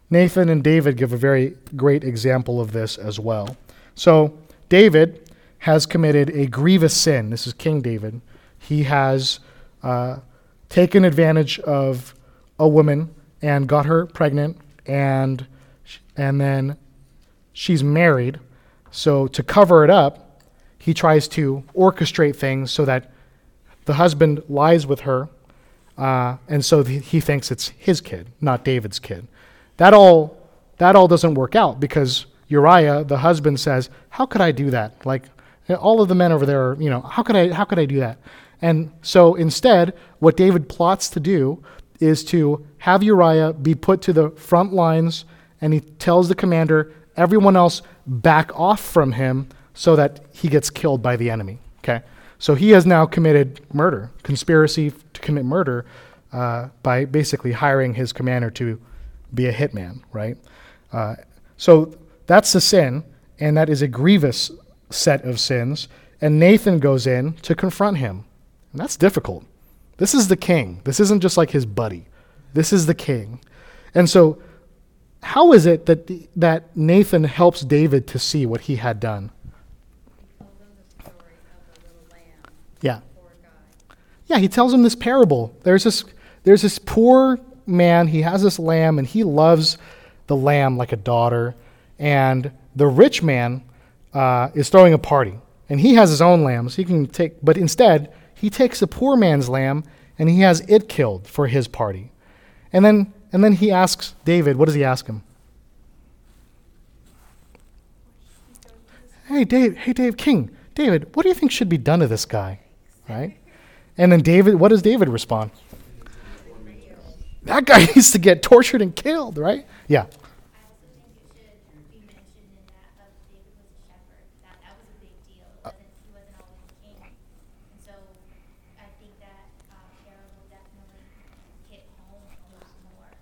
Nathan and David give a very great example of this as well. So, David has committed a grievous sin. This is King David. He has uh, taken advantage of a woman and got her pregnant, and and then she's married. So to cover it up, he tries to orchestrate things so that the husband lies with her, uh, and so th- he thinks it's his kid, not David's kid. That all that all doesn't work out because Uriah, the husband, says, "How could I do that? Like all of the men over there, are, you know, how could I how could I do that?" And so instead, what David plots to do is to have Uriah be put to the front lines, and he tells the commander, everyone else back off from him so that he gets killed by the enemy. Okay? So he has now committed murder, conspiracy to commit murder, uh, by basically hiring his commander to be a hitman, right? Uh, so that's the sin, and that is a grievous set of sins. And Nathan goes in to confront him. And that's difficult. This is the king. This isn't just like his buddy. This is the king. And so, how is it that, that Nathan helps David to see what he had done? Told them the story of the little lamb, Yeah. poor guy. Yeah, he tells him this parable. There's this, there's this poor man, he has this lamb, and he loves the lamb like a daughter. And the rich man uh, is throwing a party, and he has his own lambs. He can take, but instead, he takes the poor man's lamb and he has it killed for his party. And then, and then he asks David, what does he ask him? Hey, Dave, hey, Dave, King, David, what do you think should be done to this guy? Right? And then David, what does David respond? That guy needs to get tortured and killed, right? Yeah. I also think it should be mentioned that David was a shepherd. That that was a big deal. It he wasn't always the king. And so I think that parable definitely hit home a lot more.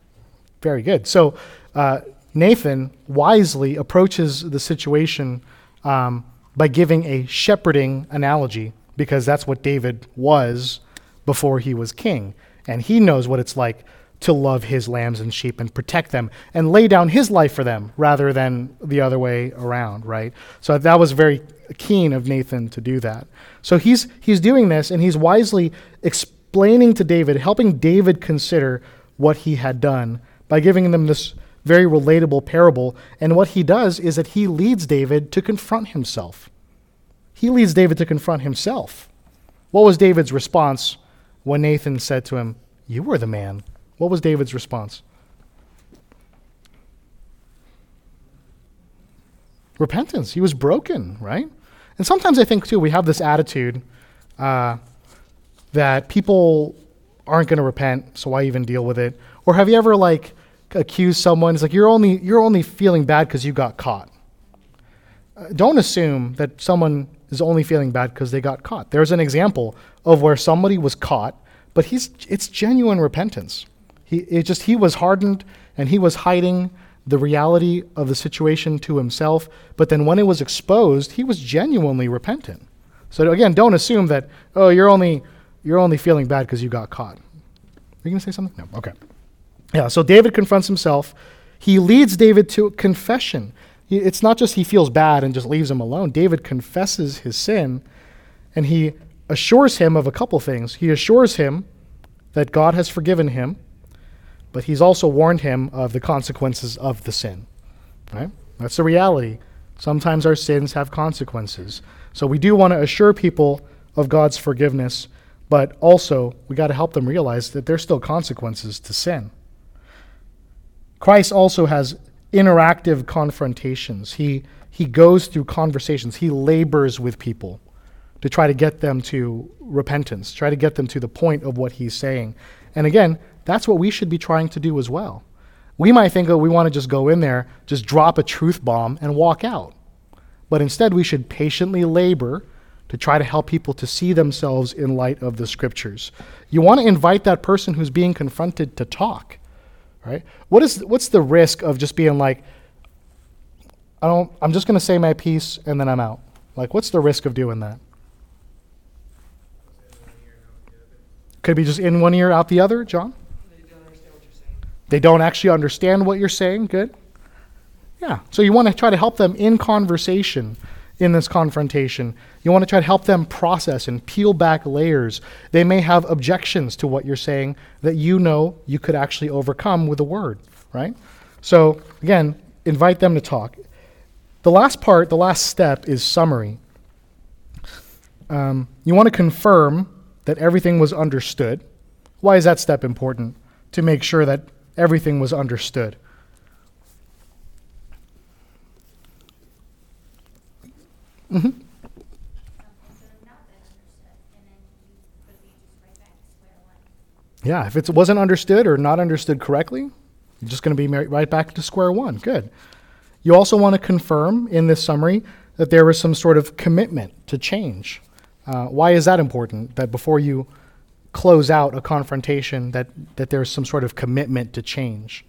Very good. So uh, Nathan wisely approaches the situation um, by giving a shepherding analogy because that's what David was before he was king. And he knows what it's like to love his lambs and sheep and protect them and lay down his life for them rather than the other way around, right? So that was very keen of Nathan to do that. So he's he's doing this and he's wisely explaining to David, helping David consider what he had done by giving them this very relatable parable. And what he does is that he leads David to confront himself. He leads David to confront himself. What was David's response when Nathan said to him, You were the man? What was David's response? Repentance. He was broken, right? And sometimes I think, too, we have this attitude uh, that people aren't going to repent, so why even deal with it? Or have you ever, like, accused someone? It's like, you're only, you're only feeling bad because you got caught. Uh, don't assume that someone is only feeling bad because they got caught. There's an example of where somebody was caught, but he's, it's genuine repentance. He, it just, he was hardened and he was hiding the reality of the situation to himself. But then when it was exposed, he was genuinely repentant. So again, don't assume that, oh, you're only, you're only feeling bad because you got caught. Are you going to say something? No. Okay. Yeah, so David confronts himself. He leads David to confession. He, it's not just he feels bad and just leaves him alone. David confesses his sin and he assures him of a couple things. He assures him that God has forgiven him, but he's also warned him of the consequences of the sin. Right? That's the reality. Sometimes our sins have consequences. So we do want to assure people of God's forgiveness, but also we got to help them realize that there's still consequences to sin. Christ also has interactive confrontations. He, he goes through conversations, he labors with people to try to get them to repentance, try to get them to the point of what he's saying. And again, that's what we should be trying to do as well. We might think, oh, we want to just go in there, just drop a truth bomb, and walk out. But instead, we should patiently labor to try to help people to see themselves in light of the scriptures. You want to invite that person who's being confronted to talk, right? What is what's the risk of just being like, I don't, I'm just going to say my piece and then I'm out. Like, what's the risk of doing that? Could be just in one ear, out the other, John? They don't understand what you're saying. They don't actually understand what you're saying. Good. Yeah. So you want to try to help them in conversation in this confrontation. You want to try to help them process and peel back layers. They may have objections to what you're saying that you know you could actually overcome with a word, right? So again, invite them to talk. The last part, the last step is summary. Um, you want to confirm that everything was understood. Why is that step important? To make sure that everything was understood. hmm Something could have not been understood, and then you could be just right back to square one. Yeah, if it wasn't understood or not understood correctly, you're just going to be right back to square one. Good. You also want to confirm in this summary that there was some sort of commitment to change. Uh, why is that important? That before you close out a confrontation, that, that there's some sort of commitment to change.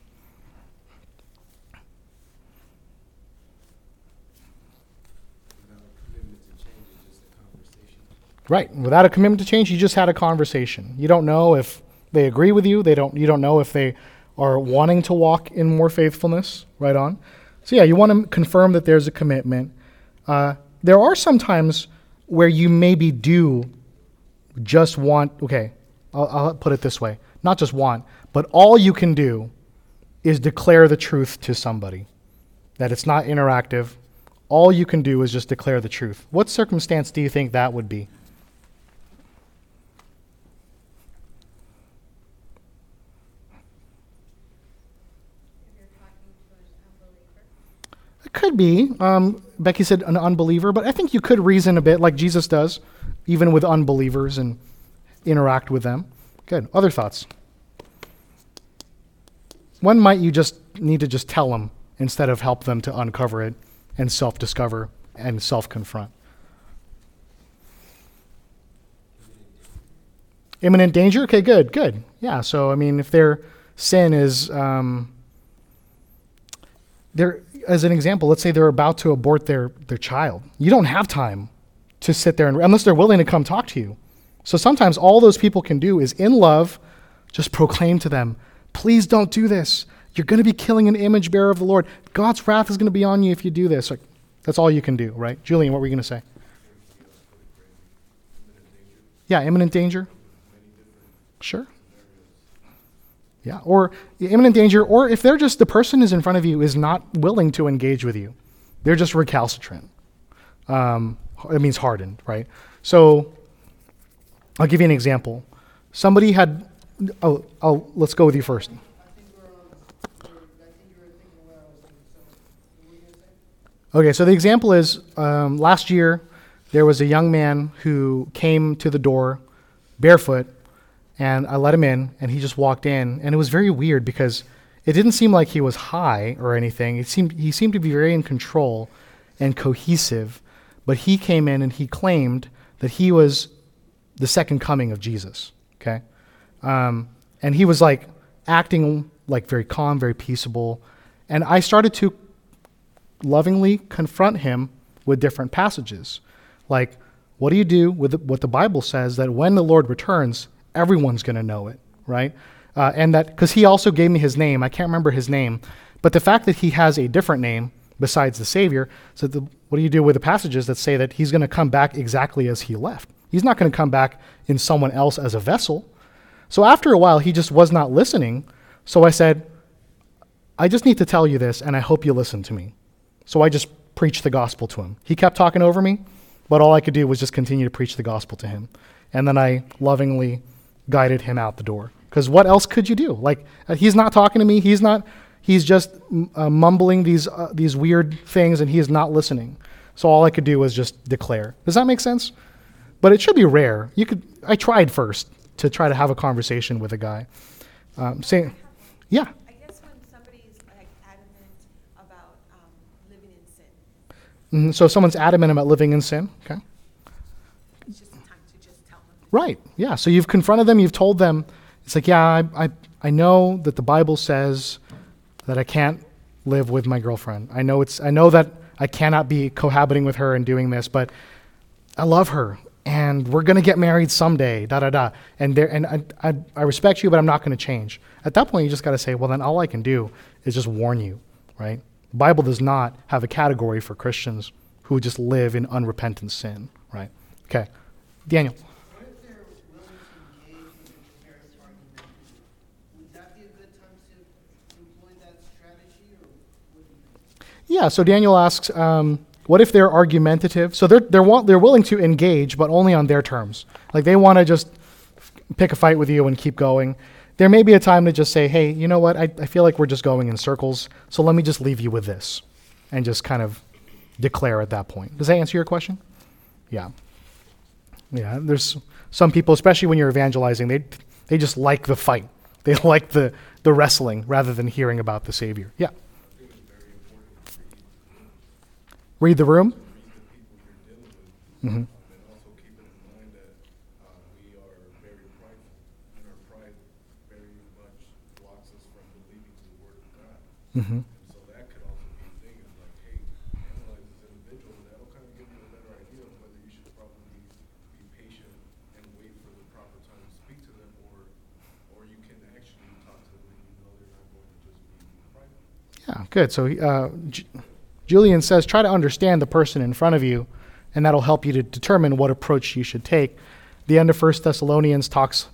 Without a commitment to change, it's just a conversation. Right. Without a commitment to change, you just had a conversation. You don't know if they agree with you. They don't. You don't know if they are wanting to walk in more faithfulness. Right on. So yeah, you want to confirm that there's a commitment. Uh, there are some times where you maybe do just want. Okay, I'll, I'll put it this way: not just want, but all you can do is declare the truth to somebody. That it's not interactive. All you can do is just declare the truth. What circumstance do you think that would be? If you're talking to an unbeliever. It could be. Um, Becky said an unbeliever, but I think you could reason a bit like Jesus does, even with unbelievers and interact with them. Good. Other thoughts? When might you just need to just tell them instead of help them to uncover it and self discover and self confront? Imminent danger? Okay, good, good. Yeah, so I mean, if their sin is. Um, they're as an example let's say they're about to abort their, their child. You don't have time to sit there and unless they're willing to come talk to you. So sometimes all those people can do is in love just proclaim to them please don't do this. You're going to be killing an image bearer of the lord. God's wrath is going to be on you if you do this. Like, that's all you can do right? Julian what were you going to say? Yeah imminent danger? Sure yeah, or imminent danger, or if they're just the person is in front of you is not willing to engage with you, they're just recalcitrant. Um, it means hardened, right? So, I'll give you an example. Somebody had, oh, oh let's go with you first. Okay, so the example is um, last year there was a young man who came to the door barefoot, and I let him in, and he just walked in, and it was very weird because it didn't seem like he was high or anything. It seemed he seemed to be very in control and cohesive, but he came in and he claimed that he was the second coming of Jesus. Okay, um, and he was like acting like very calm, very peaceable, and I started to lovingly confront him with different passages. Like, what do you do with what the Bible says that when the Lord returns, everyone's going to know it, right? Uh, and that, because he also gave me his name, I can't remember his name, but the fact that he has a different name besides the Savior, so the, what do you do with the passages that say that he's going to come back exactly as he left? He's not going to come back in someone else as a vessel. So after a while, he just was not listening. So I said, I just need to tell you this, and I hope you listen to me. So I just preached the gospel to him. He kept talking over me, but all I could do was just continue to preach the gospel to him. And then I lovingly guided him out the door. Because what else could you do? Like, uh, he's not talking to me. He's not, he's just uh, mumbling these, uh, these weird things, and he is not listening. So all I could do was just declare. Does that make sense? but it should be rare. You could. I tried first to try to have a conversation with a guy. Um, saying, yeah, I guess when somebody's like adamant about um, living in sin, Mhm, so if someone's adamant about living in sin. Okay. it's just time to just tell them. Right. Yeah. So you've confronted them. You've told them. It's like, yeah, I, I, I know that the Bible says that I can't live with my girlfriend. I know it's. I know that I cannot be cohabiting with her and doing this, but I love her, and we're gonna get married someday. Da da da. And there, and I, I, I respect you, but I'm not gonna change. At that point, you just gotta say, well, then all I can do is just warn you, right? The Bible does not have a category for Christians who just live in unrepentant sin, right? Okay, Daniel. What if they're willing to engage with the comparison argument? Would that be a good time to employ that strategy, or would you? Yeah, so Daniel asks, um, what if they're argumentative? So they're, they're, they're willing to engage, but only on their terms. Like they want to just pick a fight with you and keep going. There may be a time to just say, hey, you know what? I, I feel like we're just going in circles, so let me just leave you with this and just kind of declare at that point. Does that answer your question? Yeah. Yeah, there's some people, especially when you're evangelizing, they, they just like the fight. They like the, the wrestling rather than hearing about the Savior. Yeah. Word of God. hmm And so that could also be a thing, is like, hey, analyze this individual, that'll kind of give you a better idea of whether you should probably be patient and wait for the proper time to speak to them, or, you can actually talk to them and you know they're not going to just be prideful. Yeah, good. So uh, Julian says try to understand the person in front of you, and that'll help you to determine what approach you should take. The end of First Thessalonians talks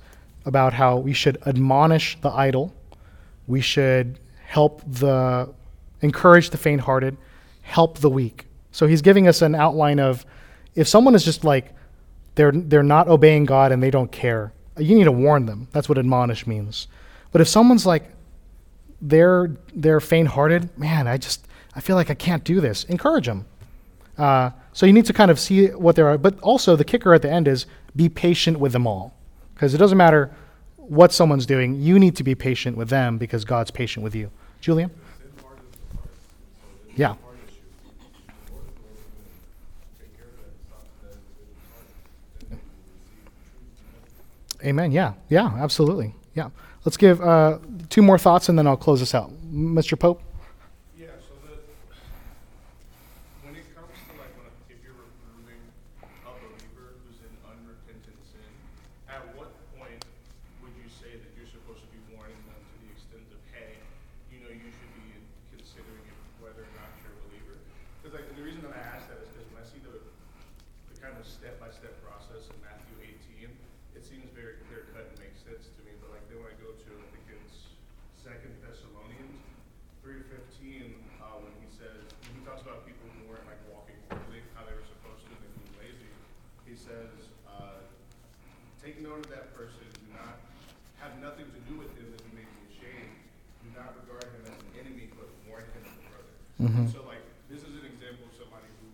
about how we should admonish the idle, we should help the encourage the faint-hearted, help the weak. So he's giving us an outline of if someone is just like they're they're not obeying God and they don't care, you need to warn them. That's what admonish means. But if someone's like they're they're faint-hearted, man, I just I feel like I can't do this. Encourage them. Uh, so you need to kind of see what there are, but also the kicker at the end is be patient with them all, because it doesn't matter what someone's doing. You need to be patient with them because God's patient with you. Julian. Yeah. Amen. Yeah. Yeah. Absolutely. Yeah. Let's give uh, two more thoughts and then I'll close this out. Mr. Pope. Yeah, so the, when it comes to like, when, if you're reproving a believer who's in unrepentant sin, at what point would you say that you're supposed to be warning them to the extent of, hey, you know, you should be considering if whether or not you're a believer? Because like, and the reason that I ask that is because when I see the, the kind of step-by-step process in Matthew eighteen, it seems very clear cut and makes sense to me, but like, then when I go to, I think it's Second Thessalonians, three fifteen, uh, when he says, when he talks about people who weren't like walking quickly, how they were supposed to, and they were lazy, he says, uh, take note of that person, do not, have nothing to do with him that he may be ashamed, do not regard him as an enemy, but warn him as a brother. Mhm. So like, this is an example of somebody who,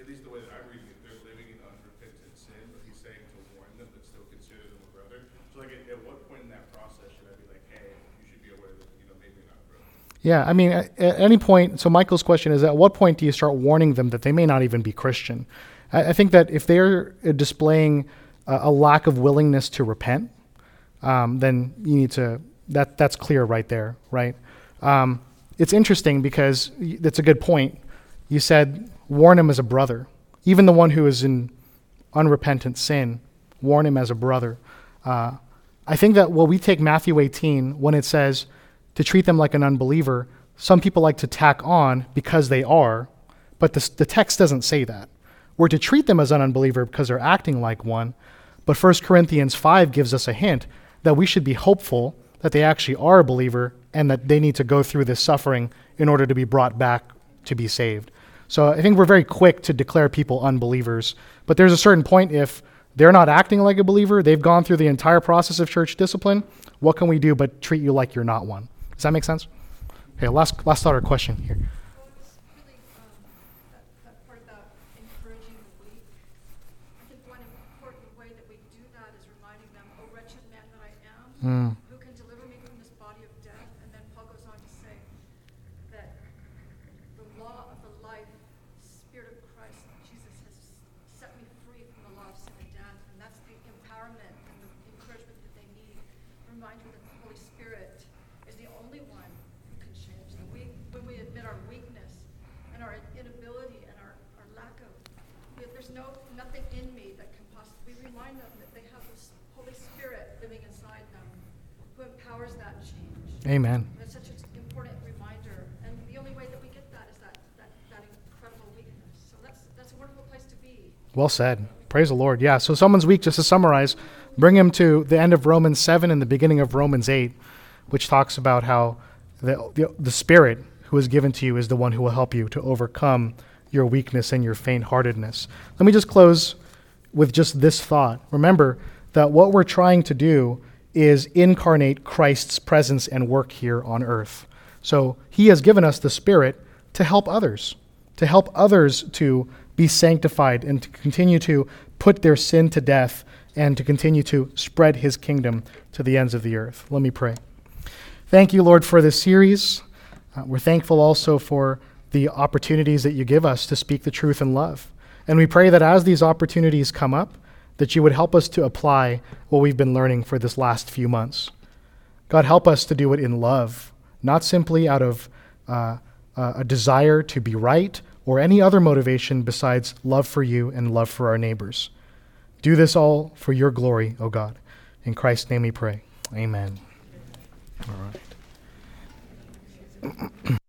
at least the way that I'm reading it, they're living in unrepentant sin, but he's saying to warn them, but still consider them a brother. So like, at, at what point in that process should I be like, hey, you should be aware that, you know, maybe not a brother? Yeah, I mean, at, at any point, so Michael's question is at what point do you start warning them that they may not even be Christian? I, I think that if they're uh, displaying a, a lack of willingness to repent, um, then you need to, that, that's clear right there, right? Um, it's interesting because that's a good point. You said, warn him as a brother. Even the one who is in unrepentant sin, warn him as a brother. Uh, I think that when we take Matthew 18, when it says to treat them like an unbeliever, some people like to tack on because they are, but the text doesn't say that. We're to treat them as an unbeliever because they're acting like one, but 1 Corinthians 5 gives us a hint that we should be hopeful that they actually are a believer and that they need to go through this suffering in order to be brought back to be saved. So I think we're very quick to declare people unbelievers, but there's a certain point if they're not acting like a believer, they've gone through the entire process of church discipline, what can we do but treat you like you're not one? Does that make sense? Okay, last last thought or question here. Well, it's really, um, that, that part about encouraging the weak. I think one important Mm. who can deliver me from this body of death? And then Paul goes on to say that the law of the life, Spirit of Christ, Jesus has set me free from the law of sin and death. And that's the empowerment and the encouragement that they need. Remind you that the Holy Spirit is the only one who can change. And we, when we admit our weakness and our inability and our, our lack of, there's no, nothing in me that can possibly, we remind them that they have this Holy Spirit them who empowers that change. Amen. It's such an important reminder, and the only way that we get that is that, that, that incredible weakness. So that's, that's a wonderful place to be. Well said. Praise the Lord. Yeah. So someone's weak, just to summarize, bring him to the end of Romans 7 and the beginning of Romans 8, which talks about how the, the, the Spirit who is given to you is the one who will help you to overcome your weakness and your faint heartedness. Let me just close with just this thought. Remember that what we're trying to do is incarnate Christ's presence and work here on earth. So he has given us the Spirit to help others, to help others to be sanctified and to continue to put their sin to death and to continue to spread his kingdom to the ends of the earth. Let me pray. Thank you, Lord, for this series. Uh, we're thankful also for the opportunities that you give us to speak the truth in love. And we pray that as these opportunities come up, that you would help us to apply what we've been learning for this last few months. God, help us to do it in love, not simply out of uh, a desire to be right or any other motivation besides love for you and love for our neighbors. Do this all for your glory, O God. In Christ's name we pray. Amen. All right.